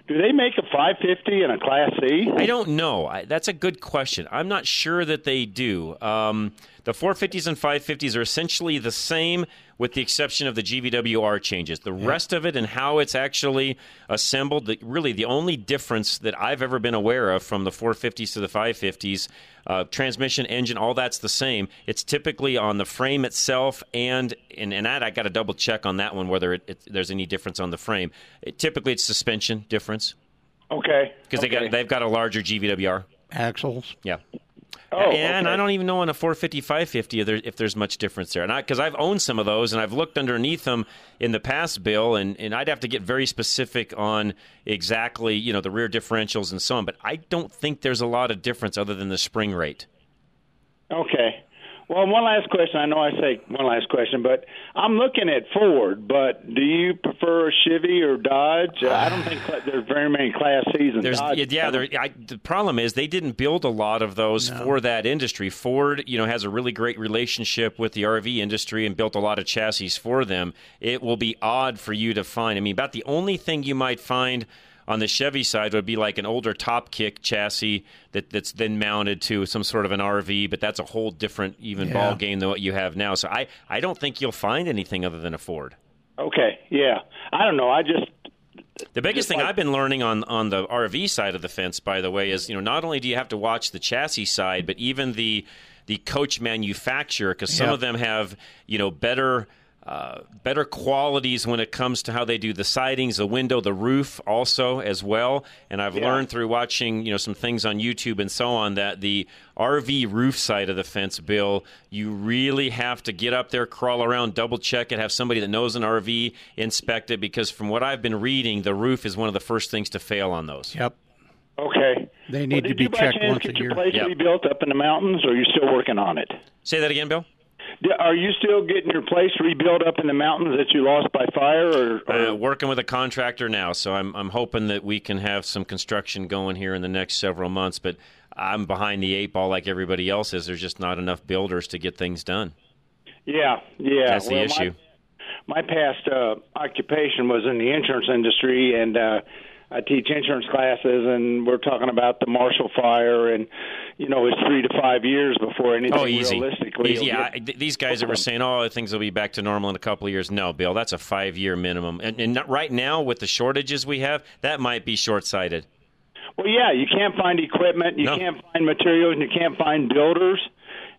Do they make a 550 and a Class C? I don't know. I, that's a good question. I'm not sure that they do. Um, the 450s and 550s are essentially the same, with the exception of the GVWR changes. The rest of it and how it's actually assembled, the, really the only difference that I've ever been aware of from the 450s to the 550s, uh, transmission, engine, all that's the same. It's typically on the frame itself, and and, and that I got to double check on that one whether it, it, there's any difference on the frame. It, typically, it's suspension difference. Okay. Because they got they've got a larger GVWR axles. Yeah. Oh, and okay. I don't even know on a 450, 550 if, there, if there's much difference there. Because I've owned some of those and I've looked underneath them in the past, Bill, and, and I'd have to get very specific on exactly you know the rear differentials and so on. But I don't think there's a lot of difference other than the spring rate. Okay. Well, one last question. I know I say one last question, but I'm looking at Ford. But do you prefer a Chevy or Dodge? Uh, I don't think there's very many Class C's in There's, Dodge. yeah, there, I, the problem is they didn't build a lot of those for that industry. Ford, you know, has a really great relationship with the RV industry and built a lot of chassis for them. It will be odd for you to find. I mean, about the only thing you might find on the Chevy side would be like an older TopKick chassis that, that's then mounted to some sort of an RV, but that's a whole different even Yeah. ball game than what you have now. So I, I don't think you'll find anything other than a Ford. Okay. Yeah. I don't know. I just The biggest thing I've been learning on on the RV side of the fence, by the way, is you know not only do you have to watch the chassis side, but even the the coach manufacturer, because some Yeah. of them have you know better. Uh, better qualities when it comes to how they do the sidings, the window, the roof, also as well. And I've Yeah. learned through watching, you know, some things on YouTube and so on that the RV roof side of the fence, Bill, you really have to get up there, crawl around, double check it, have somebody that knows an RV inspect it, because from what I've been reading, the roof is one of the first things to fail on those. Yep. Okay. They need Well, to did be you by checked chance once get a your year. place rebuilt up in the mountains, or are you still working on it? Say that again, Bill. Are you still getting your place rebuilt up in the mountains that you lost by fire, or, or Uh, working with a contractor now, so I'm I'm hoping that we can have some construction going here in the next several months. But I'm behind the eight ball like everybody else is. There's just not enough builders to get things done. yeah, yeah, That's the well, issue. My, my past uh, occupation was in the insurance industry, and uh, I teach insurance classes, and we're talking about the Marshall Fire, and you know, it's three to five years before anything Oh, easy. realistically. Easy. Yeah, I- these guys that were saying, "Oh, things will be back to normal in a couple of years." No, Bill, that's a five-year minimum. And, and not- right now, with the shortages we have, that might be short-sighted. Well, yeah, you can't find equipment, you No. can't find materials, and you can't find builders.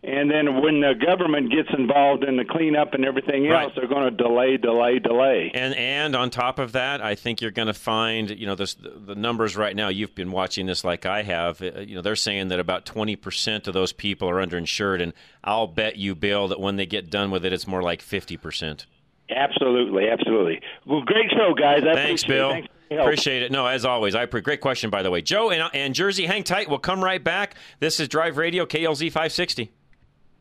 And then when the government gets involved in the cleanup and everything else, Right. they're going to delay, delay, delay. And and on top of that, I think you're going to find, you know, this, the numbers right now. You've been watching this like I have. uh, You know, they're saying that about 20 percent of those people are underinsured, and I'll bet you, Bill, that when they get done with it, it's more like 50 percent. Absolutely, absolutely. Well, great show, guys. I Thanks, Bill. It. Thanks help. Appreciate it. No, as always, I pre- great question by the way, Joe and, and Jersey. Hang tight. We'll come right back. This is Drive Radio KLZ 560.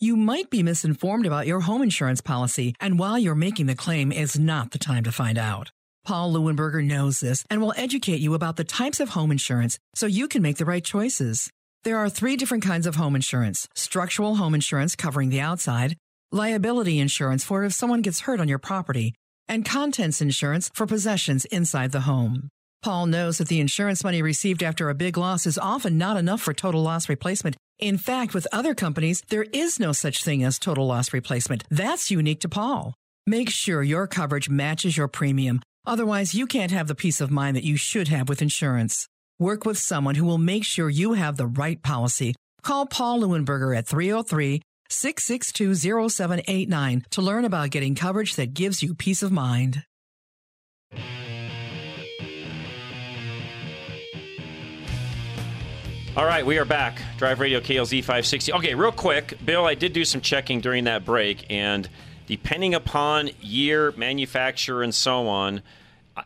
You might be misinformed about your home insurance policy, and while you're making the claim is not the time to find out. Paul Leuenberger knows this and will educate you about the types of home insurance so you can make the right choices. There are three different kinds of home insurance structural home insurance covering the outside, liability insurance for if someone gets hurt on your property, and contents insurance for possessions inside the home. Paul knows that the insurance money received after a big loss is often not enough for total loss replacement. In fact, with other companies, there is no such thing as total loss replacement. That's unique to Paul. Make sure your coverage matches your premium. Otherwise, you can't have the peace of mind that you should have with insurance. Work with someone who will make sure you have the right policy. Call Paul Leuenberger at 303 662 0789 to learn about getting coverage that gives you peace of mind. All right, we are back. Drive Radio KLZ 560. Okay, real quick, Bill, I did do some checking during that break, and depending upon year, manufacturer, and so on,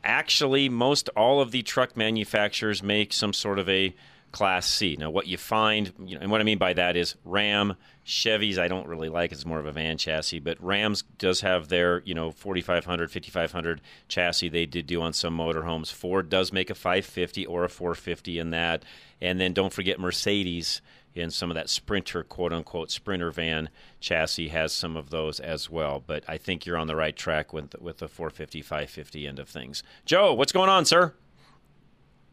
actually, most all of the truck manufacturers make some sort of a Class C. Now, what you find, you know, and what I mean by that is Ram, Chevys, I don't really like. It's more of a van chassis, but Rams does have their, you know, 4500, 5500 chassis they did do on some motorhomes. Ford does make a 550 or a 450 in that. And then don't forget Mercedes in some of that Sprinter, quote unquote, Sprinter van chassis has some of those as well. But I think you're on the right track with, with the 450, 550 end of things. Joe, what's going on, sir?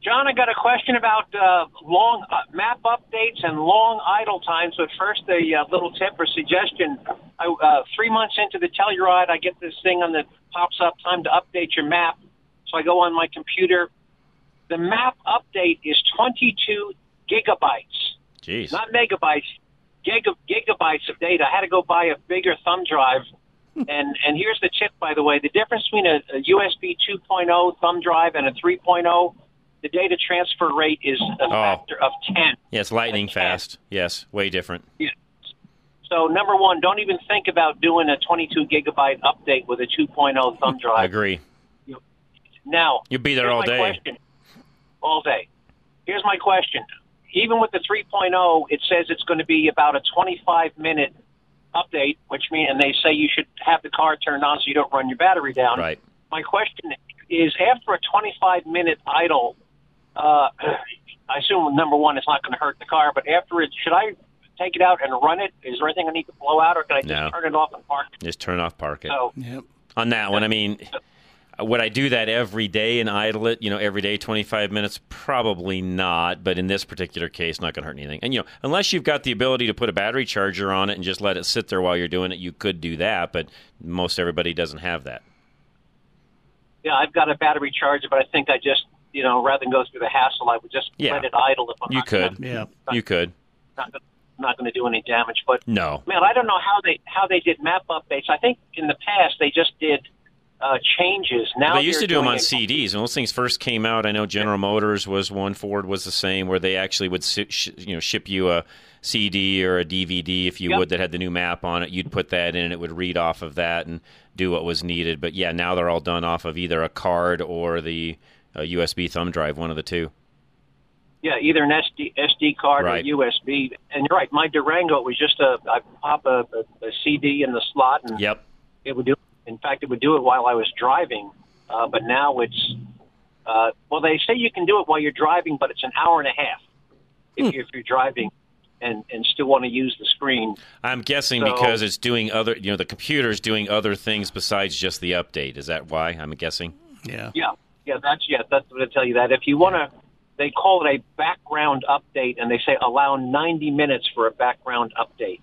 John, I got a question about uh, long uh, map updates and long idle times. But first, a uh, little tip or suggestion. I, uh, three months into the Telluride, I get this thing on that pops up, time to update your map. So I go on my computer. The map update is 22 gigabytes. Jeez. Not megabytes, giga, gigabytes of data. I had to go buy a bigger thumb drive. and and here's the tip, by the way. The difference between a, a USB 2.0 thumb drive and a 3.0 the data transfer rate is a Oh. factor of 10. Yeah, it's lightning fast. Yes, way different. Yeah. So, number one, don't even think about doing a 22 gigabyte update with a 2.0 thumb drive. I agree. Now, You'll be there all day. Question. All day. Here's my question. Even with the 3.0, it says it's going to be about a 25 minute update, which means, and they say you should have the car turned on so you don't run your battery down. Right. My question is after a 25 minute idle, uh, I assume number one, it's not going to hurt the car, but after it, should I take it out and run it? Is there anything I need to blow out, or can I just No. turn it off and park it? Just turn off, park it. So, On that one, I mean, would I do that every day and idle it? You know, every day, twenty five minutes? Probably not. But in this particular case, not going to hurt anything. And you know, unless you've got the ability to put a battery charger on it and just let it sit there while you're doing it, you could do that. But most everybody doesn't have that. yeah, I've got a battery charger, but I think I just, you know, rather than go through the hassle, I would just Yeah. let it idle if I'm You not could. Gonna, You could. not, gonna- not going to do any damage. But No. man, I don't know how they how they did map updates. I think in the past they just did uh, changes. Now they used to do them on it- CDs. When those things first came out, I know General Motors was one, Ford was the same, where they actually would si- sh- you know ship you a CD or a DVD, if you Yep. would, that had the new map on it. You'd put that in, and it would read off of that and do what was needed. But yeah, now they're all done off of either a card or the uh, USB thumb drive, one of the two. Yeah, either an SD, SD card Right. or USB. And you're right, my Durango was just a I pop a, a, a CD in the slot and Yep. it would do. In fact, it would do it while I was driving. Uh, but now it's uh, well, they say you can do it while you're driving, but it's an hour and a half if, you, if you're driving and and still want to use the screen. I'm guessing So- because it's doing other, you know, the computer's doing other things besides just the update. Is that why? I'm guessing. Yeah. Yeah, yeah, that's yeah, that's what I tell you that. If you want to, they call it a background update, and they say allow 90 minutes for a background update,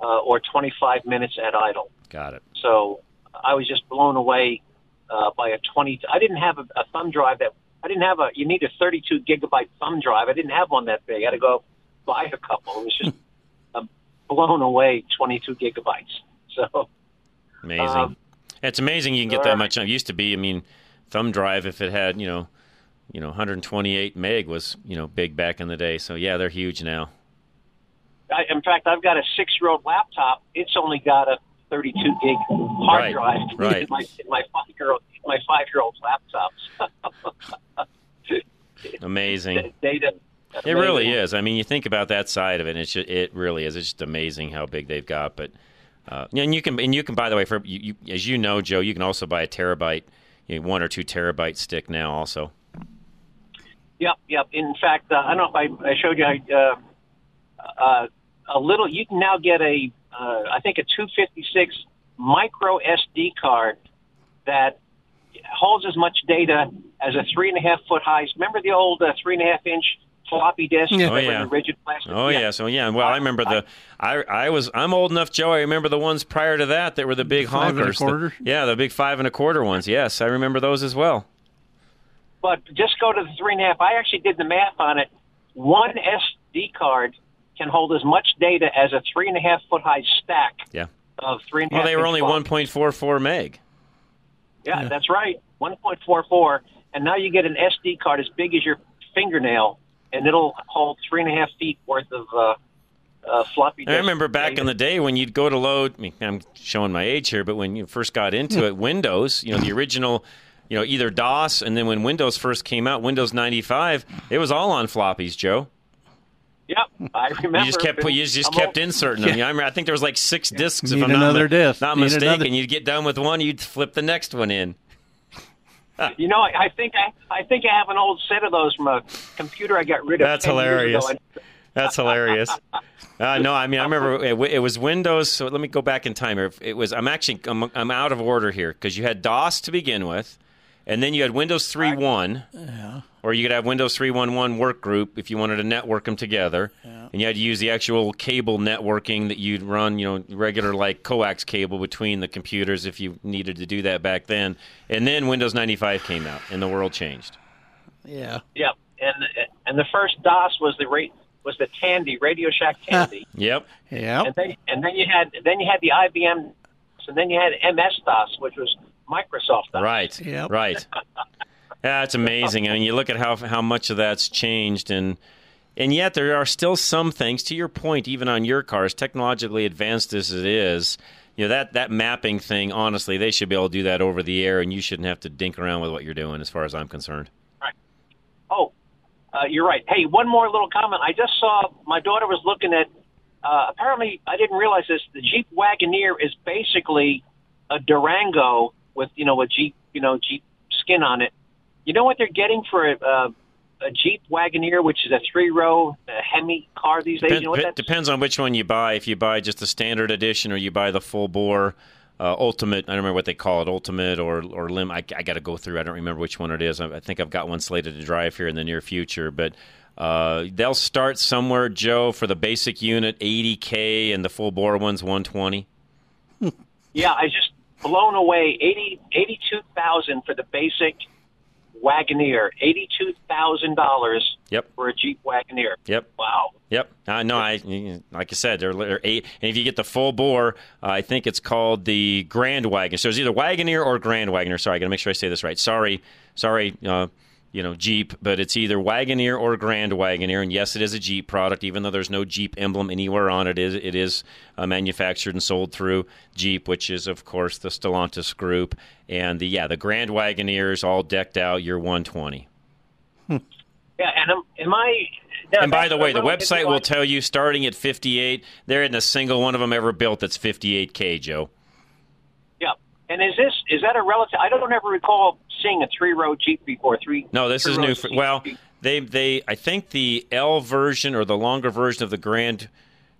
uh, or 25 minutes at idle. Got it. So I was just blown away uh, by a 20. I didn't have a, a thumb drive that I didn't have a. You need a 32 gigabyte thumb drive. I didn't have one that big. I had to go buy a couple. It was just uh, blown away 22 gigabytes. So Amazing. Um, it's amazing you can get that much. It used to be, I mean, thumb drive if it had, you know, you know, 128 meg was, you know, big back in the day. So yeah, they're huge now. I, in fact, I've got a six-year-old laptop. It's only got a 32 gig hard Right, drive right. in my my five-year-old my five-year-old laptop. Amazing. Data. It really is. I mean, you think about that side of it, and it's just, it really is. It's just amazing how big they've got. But uh, and you can and you can by the way, for you, you, as you know, Joe, you can also buy a terabyte, you know, one or two terabyte stick now. Also, Yep, yep. In fact, uh, I don't know if I, I showed you uh, uh, a little. You can now get a, uh, I think a 256 micro SD card that holds as much data as a three and a half foot high. Remember the old uh, three and a half inch floppy disk? Oh yeah. the rigid plastic. Oh yeah. So yeah. Well, I remember the. I I was I'm old enough, Joe. I remember the ones prior to that that were the big Five and a honkers. The- yeah, the big five and a quarter ones. Yes, I remember those as well. But just go to the three and a half. I actually did the math on it. One SD card can hold as much data as a three and a half foot high stack Yeah. of three Well, they were only 1.44 meg. Yeah, that's right. 1.44, and now you get an SD card as big as your fingernail, and it'll hold three and a half feet worth of uh, uh, floppy disk. I remember back in the day when you'd go to load. I mean, I'm showing my age here, but when you first got into it, Windows, you know, the original, you know, either DOS, and then when Windows first came out, Windows 95, it was all on floppies, Joe. Yep, I remember. You just kept put, you just I'm kept old. inserting them. I, remember, I think there was like six discs. if Need I'm not, another disc. not Need mistaken, another- you'd get done with one, you'd flip the next one in. You know, I, I think I, I think I have an old set of those from a computer I got rid of. That's 10 years hilarious. That's hilarious. Uh, no, I mean I remember it, it was Windows. So let me go back in time. here. It was I'm actually I'm, I'm out of order here because you had DOS to begin with, and then you had Windows 3.1, Yeah. or you could have Windows 3.1.1 work group if you wanted to network them together, and you had to use the actual cable networking that you'd run, you know, regular like coax cable between the computers if you needed to do that back then. And then Windows 95 came out, and the world changed. Yeah. Yep, and and the first DOS was the rate was the Tandy Radio Shack Tandy. Yep. Yep. And then and then you had then you had the IBM, and then you had MS DOS, which was Microsoft DOS. Right. Right. Yeah, it's amazing. I mean, you look at how how much of that's changed, and and yet there are still some things. To your point, even on your cars, technologically advanced as it is, you know that that mapping thing. Honestly, they should be able to do that over the air, and you shouldn't have to dink around with what you're doing, as far as I'm concerned. Right. Oh, uh, you're right. Hey, one more little comment. I just saw my daughter was looking at. Uh, apparently, I didn't realize this. The Jeep Wagoneer is basically a Durango with you know a Jeep you know Jeep skin on it. You know what they're getting for a, uh, a Jeep Wagoneer, which is a three row uh, Hemi car these days? You know what pe- depends on which one you buy. If you buy just the standard edition, or you buy the full bore. Uh, ultimate, I don't remember what they call it, ultimate or or lim. I, I got to go through. I don't remember which one it is. I, I think I've got one slated to drive here in the near future. But uh, they'll start somewhere, Joe, for the basic unit, 80k, and the full bore one's 120. Yeah, I just blown away. Eighty eighty-two thousand for the basic Wagoneer. Eighty-two thousand dollars Yep. for a Jeep Wagoneer. Yep. Wow. Yep. I know. I like I said, they're, they're eight. And if you get the full bore, uh, I think it's called the Grand Wagon. So it's either Wagoneer or Grand Wagoneer. Sorry, I got to make sure I say this right. Sorry, sorry. Uh, you know, Jeep, but it's either Wagoneer or Grand Wagoneer. And yes, it is a Jeep product, even though there's no Jeep emblem anywhere on it. Is, it is uh, manufactured and sold through Jeep, which is, of course, the Stellantis group. And the yeah, the Grand Wagoneers all decked out. You're 120. Yeah, and am, am I? and by the way, the website will tell you starting at 58. There isn't a single one of them ever built that's 58k, Joe. Yeah, and is this is that a relative? I don't ever recall seeing a three-row Jeep before. Three. No, this is three-row new. For, well, they they I think the L version or the longer version of the Grand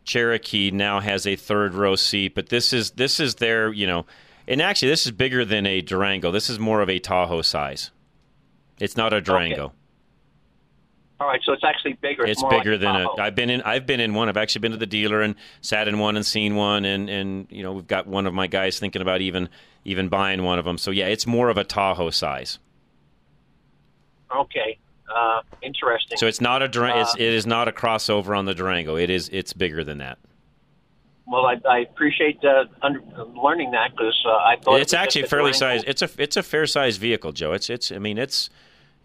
Cherokee now has a third row seat, but this is this is their you know, and actually this is bigger than a Durango. This is more of a Tahoe size. It's not a Durango. All right, so it's actually bigger. It's more bigger like than a. I've been in. I've been in one. I've actually been to the dealer and sat in one and seen one, and and you know we've got one of my guys thinking about even even buying one of them. So yeah, it's more of a Tahoe size. Okay, uh, interesting. So it's not a. It's, Uh, it is not a crossover on the Durango. It is. It's bigger than that. well, I, I appreciate uh, under, learning that because uh, I thought it's it actually fairly sized. It's a it's a fair sized vehicle, Joe. It's it's. I mean, it's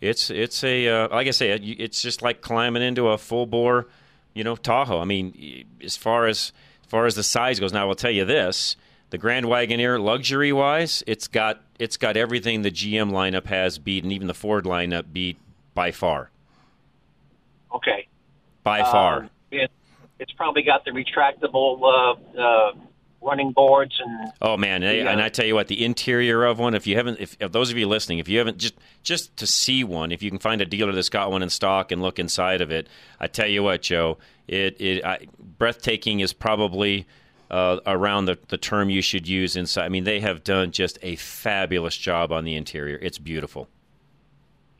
it's it's a uh, like I say, it's just like climbing into a full bore, you know, Tahoe. I mean, as far as as far as the size goes, now I will tell you this: the Grand Wagoneer, luxury wise, it's got it's got everything the GM lineup has beat, and even the Ford lineup beat by far. Okay. By far. Um, it, it's probably got the retractable uh, uh, running boards and Oh man, and I- Yeah. and I tell you what, the interior of one. If you haven't, if, if those of you listening, if you haven't just just to see one, if you can find a dealer that's got one in stock and look inside of it, I tell you what, Joe, it it I, breathtaking is probably uh, around the the term you should use inside. I mean, they have done just a fabulous job on the interior. It's beautiful.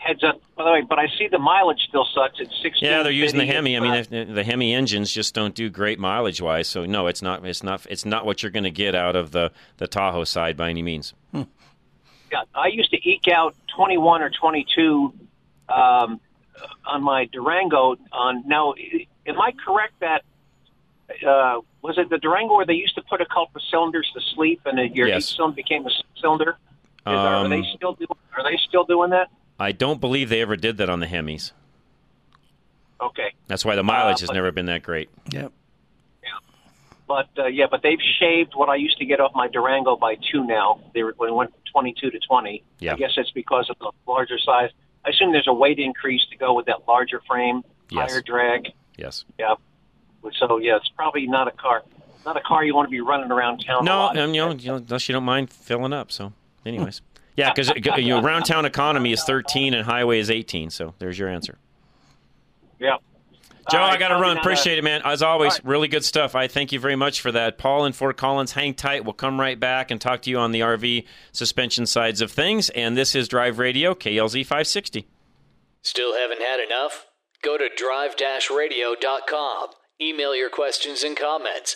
Heads up. By the way, but I see the mileage still sucks. It's sixteen. Yeah, they're using the Hemi. I mean, the Hemi engines just don't do great mileage wise. So no, it's not. It's not. It's not what you're going to get out of the the Tahoe side by any means. Yeah, I used to eke out 21 or 22 um, on my Durango. On now, am I correct that uh, was it the Durango where they used to put a couple of cylinders to sleep, and your Yes. eight cylinder became a cylinder? Is, are Um, they still doing? Are they still doing that? I don't believe they ever did that on the Hemis. Okay, That's why the mileage Uh, has but- never been that great. Yep. Yeah. but uh, yeah, but they've shaved what I used to get off my Durango by two now. They were, when it went from 22 to 20. Yeah. I guess it's because of the larger size. I assume there's a weight increase to go with that larger frame, Yes. higher drag. Yes. Yeah. So yeah, it's probably not a car, not a car you want to be running around town. a No, lot. you know, you know, unless you don't mind filling up. So, anyways, yeah, because you know, round town economy is 13 and highway is 18. So there's your answer. Yeah. Joe, All right, I got to run. not a- Appreciate it, man. As always, really good stuff. I thank you very much for that. Paul in Fort Collins, hang tight. We'll come right back and talk to you on the RV suspension sides of things. And this is Drive Radio, KLZ 560. Still haven't had enough? Go to drive-radio.com. Email your questions and comments.